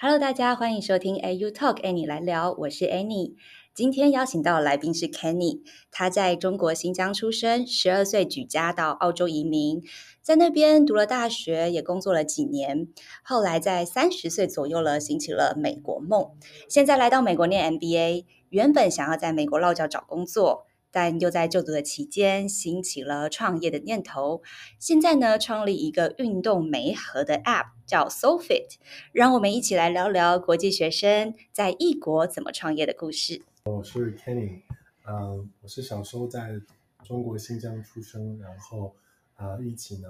Hello，大家欢迎收听 AU Talk Annie 来聊，我是 Annie。今天邀请到的来宾是 Kenny，他在中国新疆出生，十二岁举家到澳洲移民，在那边读了大学，也工作了几年。后来在三十岁左右了，兴起了美国梦。现在来到美国念 MBA，原本想要在美国落脚找工作。但又在就读的期间兴起了创业的念头。现在呢，创立一个运动媒合的 App，叫 SoFit。让我们一起来聊聊国际学生在异国怎么创业的故事。我是 Kenny，嗯，我是小时候在中国新疆出生，然后啊，一起呢，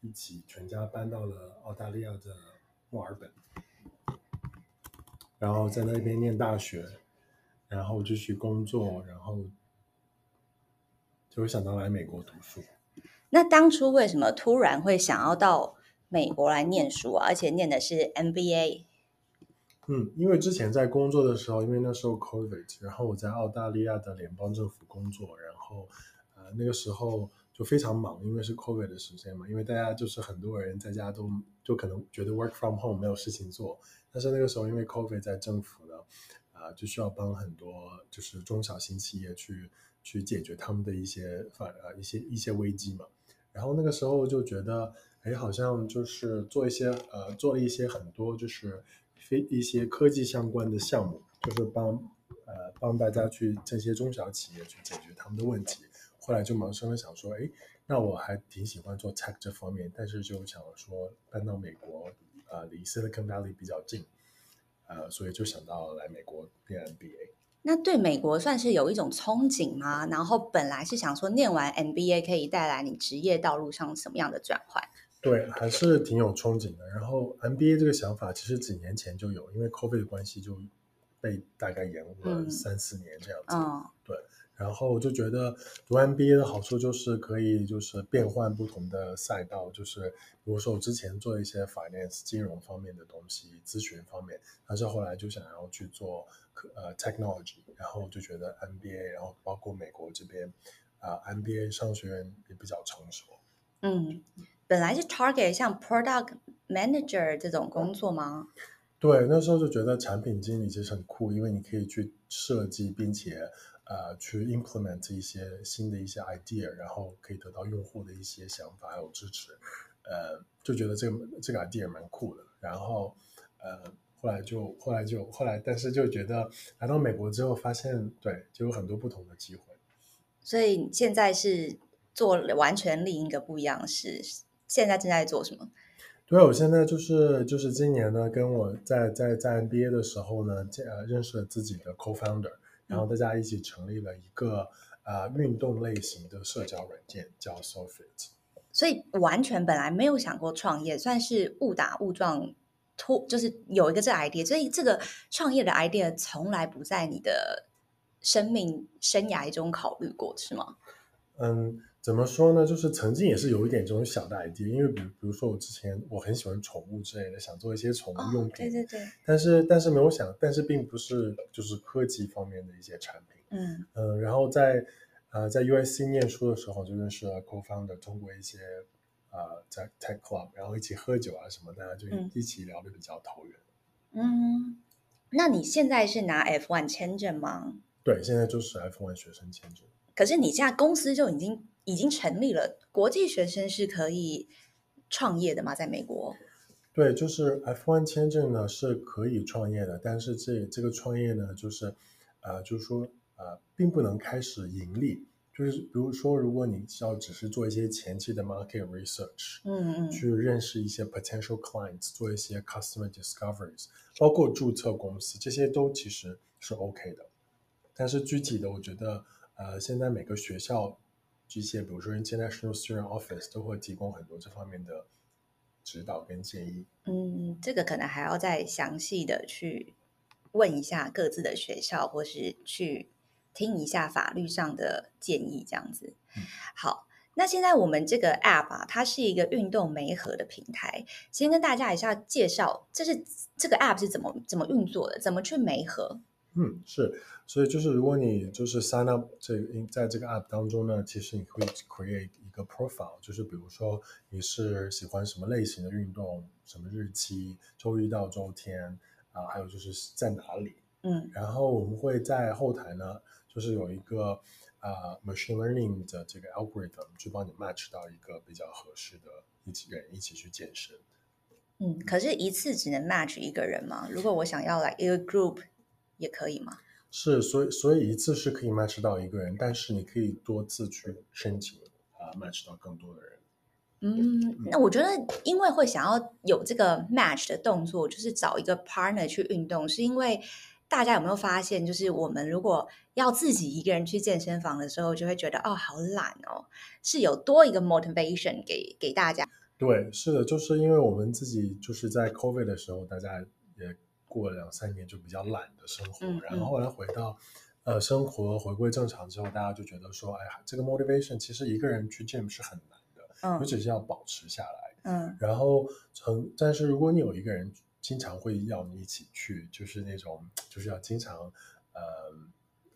一起全家搬到了澳大利亚的墨尔本，然后在那边念大学，然后继续工作，然后。就会想到来美国读书。那当初为什么突然会想要到美国来念书啊？而且念的是 MBA？嗯，因为之前在工作的时候，因为那时候 COVID，然后我在澳大利亚的联邦政府工作，然后呃那个时候就非常忙，因为是 COVID 的时间嘛，因为大家就是很多人在家都就可能觉得 work from home 没有事情做，但是那个时候因为 COVID 在政府呢啊就需要帮很多就是中小型企业去。去解决他们的一些反呃一些一些危机嘛，然后那个时候就觉得，哎，好像就是做一些呃做了一些很多就是非一些科技相关的项目，就是帮呃帮大家去这些中小企业去解决他们的问题。后来就萌生了想说，哎，那我还挺喜欢做 tech 这方面，但是就想说搬到美国，呃，离 Silicon Valley 比较近，呃，所以就想到来美国念 MBA。那对美国算是有一种憧憬吗？然后本来是想说念完 MBA 可以带来你职业道路上什么样的转换？对，还是挺有憧憬的。然后 MBA 这个想法其实几年前就有，因为 COVID 的关系就被大概延误了三四年这样子。嗯，对。然后我就觉得读 MBA 的好处就是可以就是变换不同的赛道，就是比如说我之前做一些 finance 金融方面的东西，咨询方面，但是后来就想要去做呃 technology，然后就觉得 MBA，然后包括美国这边啊 MBA 商学院也比较成熟。嗯，本来是 target 像 product manager 这种工作吗？对，那时候就觉得产品经理其实很酷，因为你可以去设计并且。呃，去 implement 一些新的一些 idea，然后可以得到用户的一些想法还有支持，呃，就觉得这个这个 idea 蛮酷的。然后，呃，后来就后来就后来，但是就觉得来到美国之后，发现对，就有很多不同的机会。所以现在是做完全另一个不一样的事。现在正在做什么？对，我现在就是就是今年呢，跟我在在在 MBA 的时候呢，呃，认识了自己的 co-founder。然后大家一起成立了一个呃运动类型的社交软件，叫 SoFit。所以完全本来没有想过创业，算是误打误撞，突就是有一个这 idea。所以这个创业的 idea 从来不在你的生命生涯中考虑过，是吗？嗯。怎么说呢？就是曾经也是有一点这种小的 idea，因为比比如说我之前我很喜欢宠物之类的，想做一些宠物用品。对对对。但是但是没有想，但是并不是就是科技方面的一些产品。嗯嗯。然后在呃在 USC 念书的时候，就认识了 co-founder，通过一些呃在 tech club，然后一起喝酒啊什么，大家就一起聊的比较投缘。嗯，那你现在是拿 F1 签证吗？对，现在就是 F1 学生签证。可是你现在公司就已经。已经成立了，国际学生是可以创业的吗？在美国？对，就是 F1 签证呢是可以创业的，但是这这个创业呢，就是呃，就是说呃，并不能开始盈利。就是比如说，如果你要只是做一些前期的 market research，嗯嗯，去认识一些 potential clients，做一些 customer discoveries，包括注册公司，这些都其实是 OK 的。但是具体的，我觉得呃，现在每个学校。这些，比如说 International Student Office 都会提供很多这方面的指导跟建议。嗯，这个可能还要再详细的去问一下各自的学校，或是去听一下法律上的建议，这样子。好，那现在我们这个 App 啊，它是一个运动媒合的平台。先跟大家一下介绍，这是这个 App 是怎么怎么运作的，怎么去媒合。嗯，是，所以就是如果你就是 sign up 这在这个 app 当中呢，其实你会 create 一个 profile，就是比如说你是喜欢什么类型的运动，什么日期，周一到周天，啊，还有就是在哪里。嗯然后我们会在后台呢，就是有一个啊 machine learning 的这个 algorithm 去帮你 match 到一个比较合适的一起人一起去健身。嗯，可是一次只能 match 一个人吗？如果我想要来一个 group 也可以吗？是，所以所以一次是可以 match 到一个人，但是你可以多次去申请啊、match 到更多的人。嗯，那我觉得，因为会想要有这个 match 的动作，就是找一个 partner 去运动，是因为大家有没有发现，就是我们如果要自己一个人去健身房的时候，就会觉得哦，好懒哦，是有多一个 motivation 给给大家。对，是的，就是因为我们自己就是在 COVID 的时候，大家也过了两三年就比较懒的生活，嗯然后后来回到呃生活回归正常之后，大家就觉得说，哎呀，这个 motivation 其实一个人去 gym 是很难的，嗯。尤其是要保持下来。嗯。然后从，但是如果你有一个人经常会要你一起去，就是那种就是要经常呃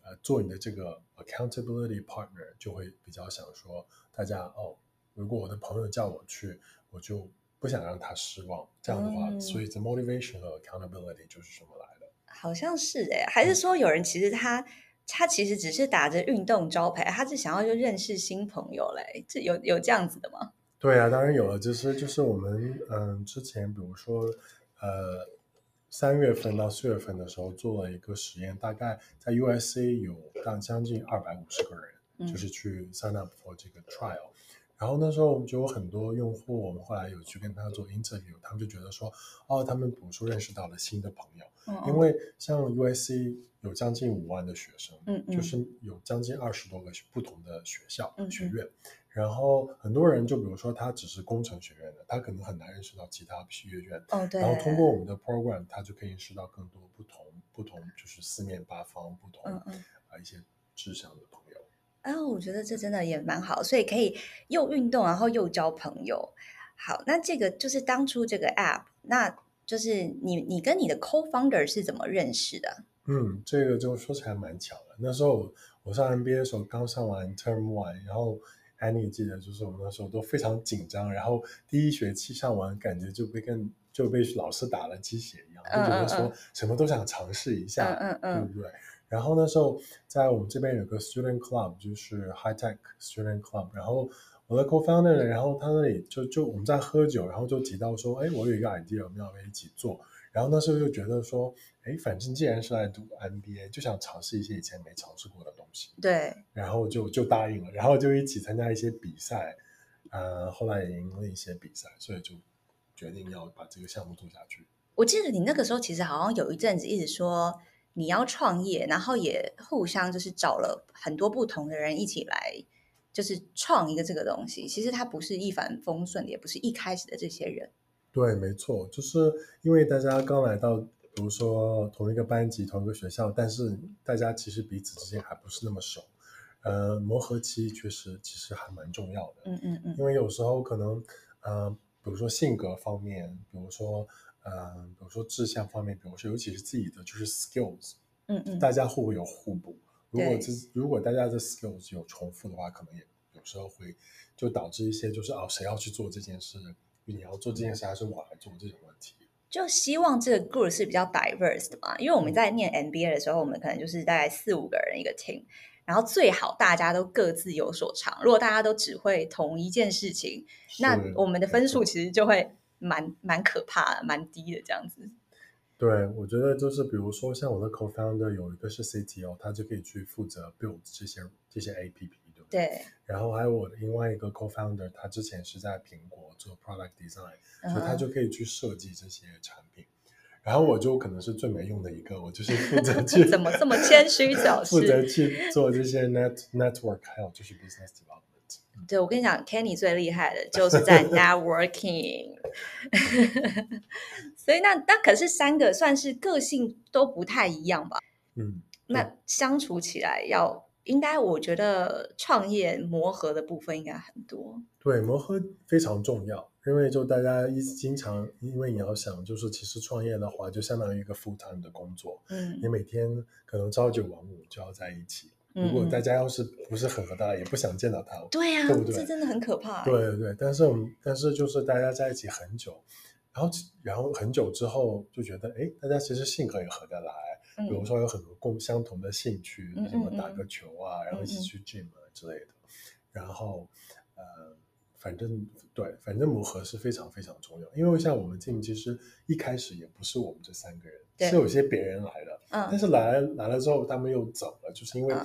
呃做你的这个 accountability partner，就会比较想说大家哦，如果我的朋友叫我去，我就不想让他失望。这样的话，嗯所以 the motivation 和 accountability 就是这么来的。好像是哎，还是说有人其实他他其实只是打着运动招牌，他是想要就认识新朋友嘞？这有有这样子的吗？对啊，当然有了，就是就是我们嗯之前比如说呃三月份到四月份的时候做了一个实验，大概在 USA 有到将近二百五十个人，嗯就是去 sign up for 这个 trial。然后那时候我们就有很多用户，我们后来有去跟他做 interview，他们就觉得说，哦，他们读书认识到了新的朋友，嗯因为像 USC 有将近五万的学生，嗯嗯。就是有将近二十多个不同的学校、学院，然后很多人就比如说他只是工程学院的，他可能很难认识到其他学院，哦对，然后通过我们的 program，他就可以认识到更多不同不同就是四面八方不同。啊一些志向的朋友。哎，我觉得这真的也蛮好，所以可以又运动，然后又交朋友。好，那这个就是当初这个 app，那就是你你跟你的 co-founder 是怎么认识的？嗯，这个就说起来蛮巧的。那时候我我上 MBA 的时候刚上完 Term One，然后 Annie 记得就是我们那时候都非常紧张，然后第一学期上完，感觉就被跟就被老师打了鸡血一样，就觉得说什么都想尝试一下，嗯嗯嗯对不对？然后那时候在我们这边有个 Student Club，就是 High Tech Student Club，然后我的 co-founder，然后他那里就就我们在喝酒，然后就提到说，哎，我有一个 idea，我们要不要一起做？然后那时候就觉得说，哎，反正既然是来读 MBA，就想尝试一些以前没尝试过的东西，对，然后就就答应了，然后就一起参加一些比赛，呃，后来也赢了一些比赛，所以就决定要把这个项目做下去。我记得你那个时候其实好像有一阵子一直说你要创业，然后也互相就是找了很多不同的人一起来，就是创一个这个东西。其实它不是一帆风顺的，也不是一开始的这些人。对，没错，就是因为大家刚来到，比如说同一个班级、同一个学校，但是大家其实彼此之间还不是那么熟，呃，磨合期确实其实还蛮重要的，嗯嗯嗯因为有时候可能，呃，比如说性格方面，比如说，呃，比如说志向方面，比如说尤其是自己的就是 skills，嗯嗯，大家会不会有互补？如果这如果大家的 skills 有重复的话，可能也有时候会就导致一些就是哦，谁要去做这件事，你要做这件事还是我来做这种问题。就希望这个 group 是比较 diverse 的嘛，因为我们在念 MBA 的时候，我们可能就是大概四五个人一个 team，然后最好大家都各自有所长。如果大家都只会同一件事情，那我们的分数其实就会蛮蛮可怕的，蛮低的这样子。对，我觉得就是比如说像我的 co-founder 有一个是 CTO，他就可以去负责 build 这些这些 APP，对不对？对，然后还有我的另外一个 co-founder，他之前是在苹果做 product design，嗯所以他就可以去设计这些产品。然后我就可能是最没用的一个，我就是负责去 怎么这么谦虚表负责？去做这些 net network，还有就是 business development。对我跟你讲，Kenny 最厉害的就是在 networking。所以那那可是三个算是个性都不太一样吧？嗯，那相处起来要应该，我觉得创业磨合的部分应该很多。对，磨合非常重要，因为就大家一经常，因为你要想，就是其实创业的话，就相当于一个 full time 的工作，嗯你每天可能朝九晚五就要在一起。如果嗯大家要是不是很合得来，也不想见到他，对呀、对不对这真的很可怕。，对对对，但是我们但是就是大家在一起很久，然后然后很久之后就觉得，哎，大家其实性格也合得来，比如说有很多共相同的兴趣，什么打个球啊，然后一起去 gym 啊之类的，然后呃。反正对，反正磨合是非常非常重要。因为像我们 team，其实一开始也不是我们这三个人，是有些别人来的。嗯，但是来来了之后，他们又走了，就是因为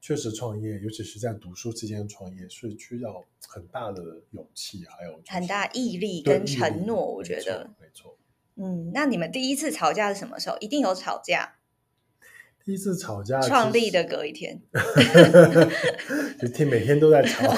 确实创业，尤其是在读书期间创业，是需要很大的勇气，还有很大毅力跟承诺。我觉得没错。嗯，那你们第一次吵架是什么时候？一定有吵架。第一次吵架，创立的隔一天 就天每天都在吵。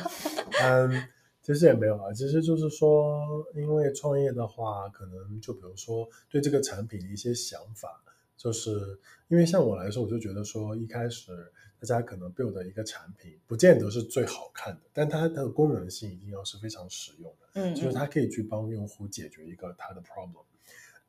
嗯。其实也没有啊，其实就是说，因为创业的话，可能就比如说对这个产品的一些想法，就是因为像我来说，我就觉得说，一开始大家可能 build 的一个产品，不见得是最好看的，但它的功能性一定要是非常实用的，嗯，就是它可以去帮用户解决一个他的 problem。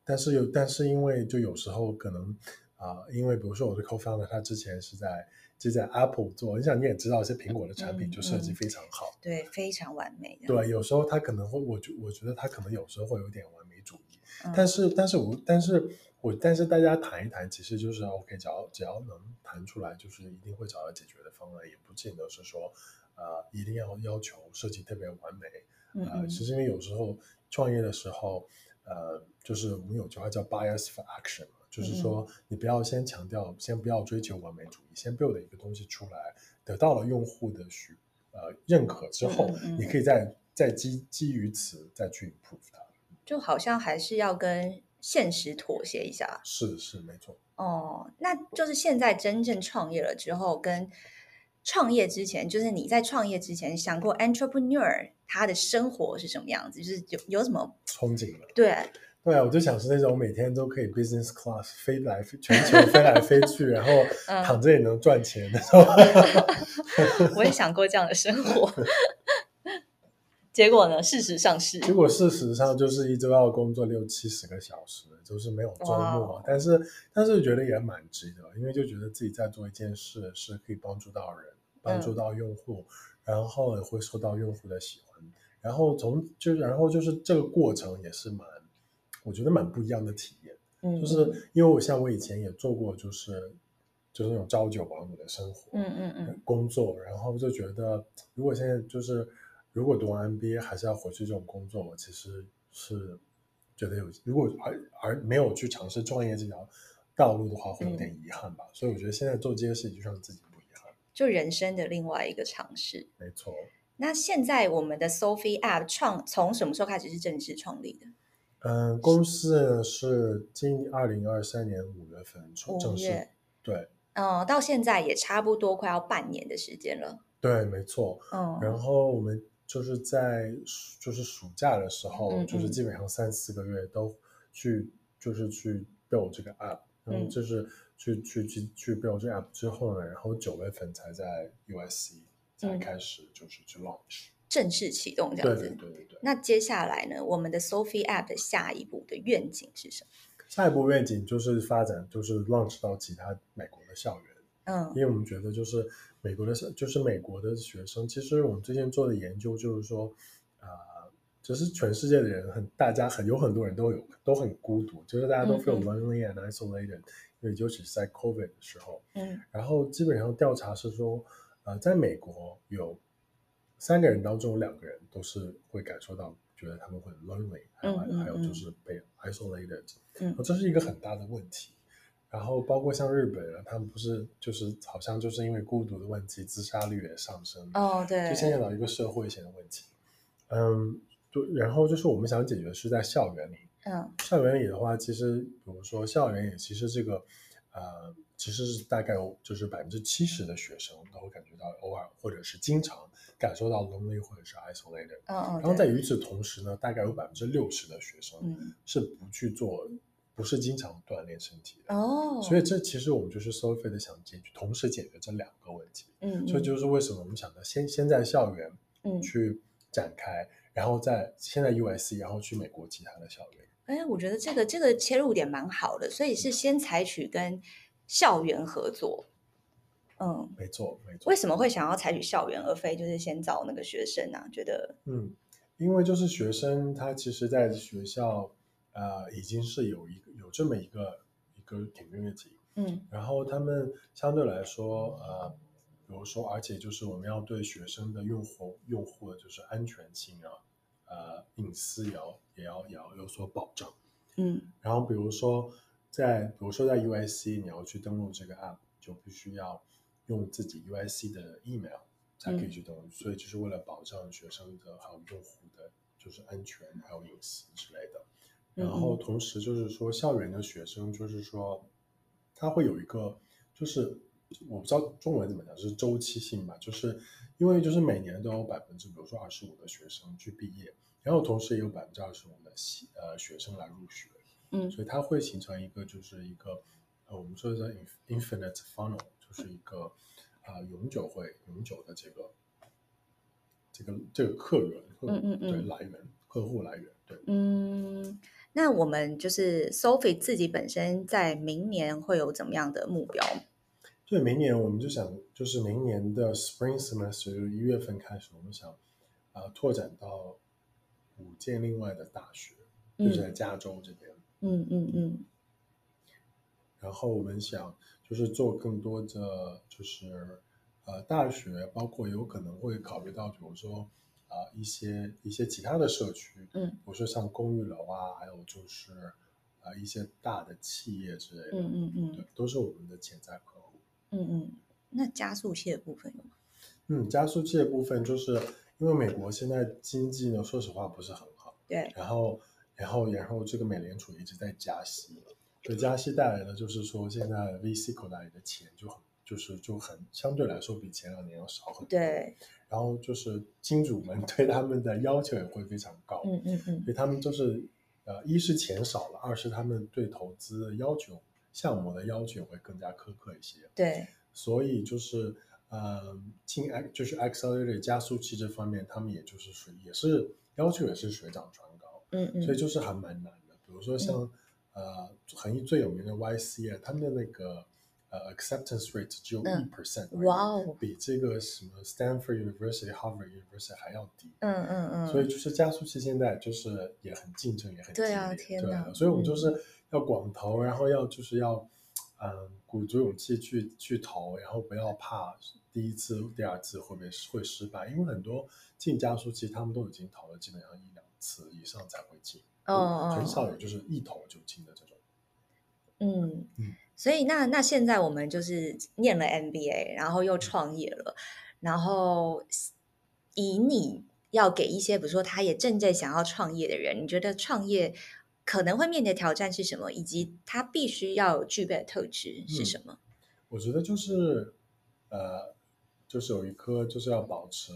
但是有，但是因为就有时候可能啊，因为比如说我的 co-founder 他之前是在。就在 Apple 做，你想你也知道，一些苹果的产品就设计非常好，对，非常完美。对，有时候他可能会，我觉我觉得他可能有时候会有点完美主义，但是，但是我，但是我，但是大家谈一谈，其实就是 OK，只要只要能谈出来，就是一定会找到解决的方案，也不见得是说，呃，一定要要求设计特别完美，呃，其实因为有时候创业的时候，呃，就是我们有句话叫 bias for action。就是说，你不要先强调，先不要追求完美主义，先 build 一个东西出来，得到了用户的许呃认可之后，你可以再再基基于此再去 improve 它。就好像还是要跟现实妥协一下。是是没错。哦，那就是现在真正创业了之后，跟创业之前，就是你在创业之前想过 entrepreneur 他的生活是什么样子，就是有有什么憧憬吗？对。对啊，我就想是那种每天都可以 business class 飞来全球飞来飞去，然后躺着也能赚钱的。我也想过这样的生活，结果呢？事实上是，结果事实上就是一周要工作六七十个小时，就是没有周末。但是，但是觉得也蛮值得，因为就觉得自己在做一件事是可以帮助到人，帮助到用户，然后也会受到用户的喜欢。然后从就然后就是这个过程也是蛮。我觉得蛮不一样的体验，嗯，就是因为我像我以前也做过，就是就是那种朝九晚五的生活，嗯嗯嗯，工作，然后就觉得如果现在就是如果读完 MBA 还是要回去这种工作，我其实是觉得有如果而而没有去尝试创业这条道路的话，会有点遗憾吧。所以我觉得现在做这些事情就让自己不遗憾，就人生的另外一个尝试。没错。那现在我们的 Sophie App 创从什么时候开始是正式创立的？嗯，公司是今二零二三年五月份正式，对，嗯，到现在也差不多快要半年的时间了。对，没错。嗯，然后我们就是在就是暑假的时候，就是基本上三四个月都去就是去 build 这个 app，然后就是去去去去 build 这个 app 之后呢，然后九月份才在 USC 才开始就是去 launch。正式启动这样子，对对对对。那接下来呢？我们的 Sophie App 的下一步的愿景是什么？下一步愿景就是发展，就是 launch 到其他美国的校园。嗯，因为我们觉得就是美国的，就是美国的学生。其实我们最近做的研究就是说，啊，就是全世界的人很，大家很有很多人都有都很孤独，就是大家都 feel lonely and isolated。因为尤其是在 COVID 的时候，嗯，然后基本上调查是说，呃，在美国有。三个人当中有两个人都是会感受到，觉得他们会 lonely，还有还有就是被 isolated，嗯，这是一个很大的问题。然后包括像日本人，他们不是就是好像就是因为孤独的问题，自杀率也上升。哦，对，就牵扯到一个社会性的问题。嗯，对。然后就是我们想解决是在校园里。嗯，校园里的话，其实比如说校园里，其实这个呃，其实是大概有就是百分之七十的学生都会感觉到偶尔或者是经常。感受到 lonely 或者是 isolated，嗯嗯，然后在与此同时呢，大概有百分之六十的学生是不去做，不是经常锻炼身体的。哦，所以这其实我们就是 s o f i 的想解决，同时解决这两个问题，嗯，所以就是为什么我们想到先先在校园嗯。去展开，然后在先在 USC，然后去美国其他的校园。哎，我觉得这个这个切入点蛮好的，所以是先采取跟校园合作。嗯，没错，没错。为什么会想要采取校园而非就是先找那个学生呢？觉得，嗯，因为就是学生他其实在学校呃已经是有一个有这么一个一个 community，嗯然后他们相对来说呃，比如说而且就是我们要对学生的用户用户的就是安全性啊，呃隐私也要也要也要有所保障。嗯然后比如说在比如说在 UIC 你要去登录这个 app，就必须要用自己 UIC 的 email 才可以去登录，所以就是为了保障学生的还有用户的就是安全还有隐私之类的。然后同时就是说校园的学生就是说他会有一个就是我不知道中文怎么讲，就是周期性吧，就是因为就是每年都有百分之比如说二十五的学生去毕业，然后同时也有百分之二十五的系呃学生来入学，嗯所以它会形成一个就是一个呃我们说的叫 infinite funnel，就是一个啊、呃永久会永久的这个这个这个客源，嗯嗯嗯对来源客户来源对。嗯，那我们就是 Sophie 自己本身在明年会有怎么样的目标？对，明年我们就想，就是明年的 Spring Semester 就是一月份开始，我们想啊、呃拓展到五间另外的大学，就是在加州这边。嗯嗯嗯然后我们想就是做更多的就是呃大学，包括有可能会考虑到，比如说啊、一些一些其他的社区，嗯比如说像公寓楼啊，还有就是啊、一些大的企业之类的，嗯嗯嗯对，都是我们的潜在客户。嗯嗯。那加速器的部分有吗？嗯，加速器的部分就是因为美国现在经济呢，说实话不是很好，对，然后，然后，然后这个美联储一直在加息，所以加息带来的就是说，现在 VC 口袋里的钱就很，就是就很相对来说比前两年要少很多。，对，然后就是金主们对他们的要求也会非常高，嗯嗯嗯所以他们就是呃，一是钱少了，二是他们对投资的要求、项目的要求也会更加苛刻一些。对，所以就是呃，进 X 就是 accelerator 加速器这方面，他们也就是水也是要求也是水涨船高，嗯嗯，所以就是还蛮难的。比如说像、呃，恒毅最有名的 YC 啊，他们的那个呃 acceptance rate 只有一嗯 percent，、哇哦，比这个什么 Stanford University、Harvard University 还要低。嗯嗯嗯，所以就是加速器现在就是也很竞争，也很激烈对啊天对哪所以我们就嗯是要广投，然后要就是要嗯鼓足勇气去去投，然后不要怕第一次、第二次会不会会失败，因为很多进加速器他们都已经投了基本上一两次以上才会进，哦哦很少有就是一投就进的这种。嗯嗯，所以那那现在我们就是念了 MBA，然后又创业了，然后以你要给一些比如说他也正在想要创业的人，你觉得创业可能会面临的挑战是什么，以及他必须要具备的特质是嗯。什么？我觉得就是呃，就是有一颗就是要保持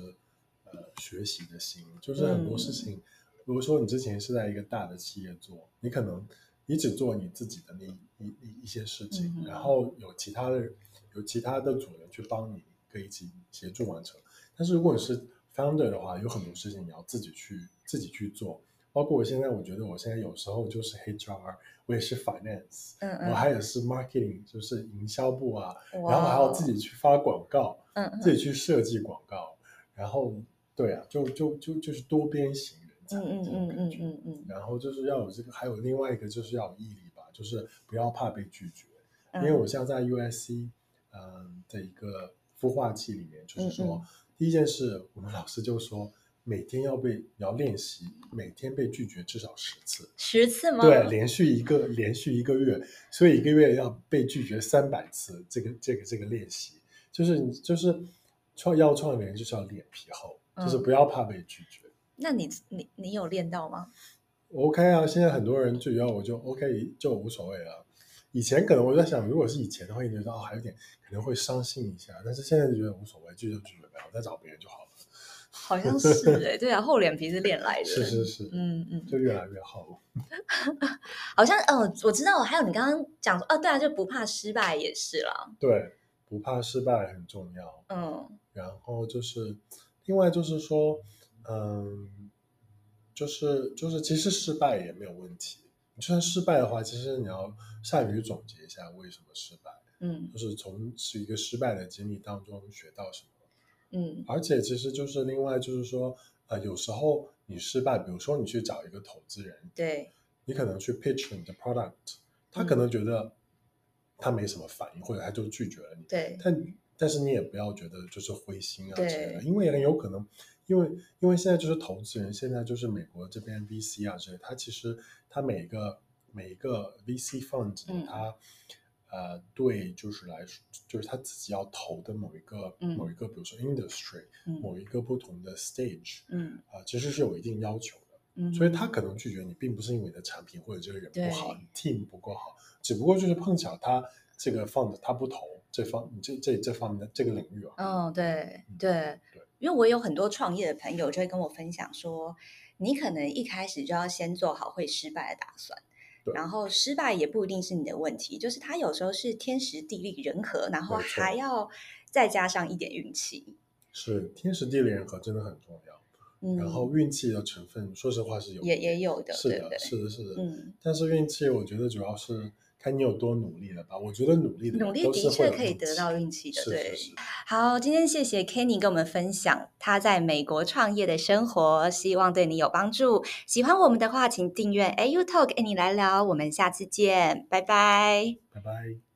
呃学习的心，就是很多事情，如果说你之前是在一个大的企业做，你可能你只做你自己的那一一一些事情，嗯然后有其他的有其他的组员去帮你，可以一起协助完成。但是如果你是 founder 的话，有很多事情你要自己去自己去做。包括我现在，我觉得我现在有时候就是 HR，我也是 finance，、嗯嗯，我还有是 marketing，就是营销部啊，然后还要自己去发广告，嗯嗯。自己去设计广告，然后对啊，就就就就是多边形。人才嗯嗯嗯嗯。嗯嗯然后就是要有这个，还有另外一个就是要有毅力吧，就是不要怕被拒绝。嗯，因为我像在 USC，嗯的一个孵化器里面，就是说、第一件事，我们老师就说每天要被要练习，每天被拒绝至少十次。十次吗？对，连续一个连续一个月，所以一个月要被拒绝三百次，这个这个这个练习，就是你就是创要创业的人就是要脸皮厚，就是嗯不要怕被拒绝。那你你你有练到吗？OK 啊，现在很多人拒绝我就 OK 就无所谓了。以前可能我在想，如果是以前的话，你觉得哦还有点可能会伤心一下，但是现在就觉得无所谓，拒就拒绝呗，我再找别人就好了。好像是哎、对啊，厚脸皮是练来的。是是是，嗯嗯，就越来越厚。好像哦，我知道，还有你刚刚讲说，哦，对啊，就不怕失败也是啦。对，不怕失败很重要。嗯然后就是，另外就是说，嗯，就是就是，其实失败也没有问题。你就算失败的话，其实你要善于总结一下为什么失败，嗯就是从是一个失败的经历当中学到什么。嗯而且其实就是另外就是说，呃，有时候你失败，比如说你去找一个投资人，对，你可能去 pitch 你的 product，他可能觉得他没什么反应，或者他就拒绝了你。对，但但是你也不要觉得就是灰心啊之类的，因为很有可能，因为因为现在就是投资人，现在就是美国这边 VC 啊之类，他其实他每一个每一个 VC fund 嗯他、呃对就是来说，就是他自己要投的某一个、嗯某一个，比如说 industry，、嗯某一个不同的 stage 嗯啊、其实是有一定要求的。嗯，所以他可能拒绝你，并不是因为你的产品或者这个人不好，你 team 不够好，只不过就是碰巧他这个 fund 他不投这方这这这方面的这个领域啊。嗯，对嗯对对，因为我有很多创业的朋友就会跟我分享说，你可能一开始就要先做好会失败的打算。然后失败也不一定是你的问题，就是它有时候是天时地利人和，然后还要再加上一点运气。是天时地利人和真的很重要，嗯，然后运气的成分，说实话是有也也有的是的，对对是的，是的。嗯，但是运气，我觉得主要是看你有多努力了吧。我觉得努力的努力的确可以得到气运气的，是对。是是，好，今天谢谢 Kenny 跟我们分享他在美国创业的生活，希望对你有帮助。喜欢我们的话，请订阅 AU Talk，哎你来聊。我们下次见，拜拜。拜拜。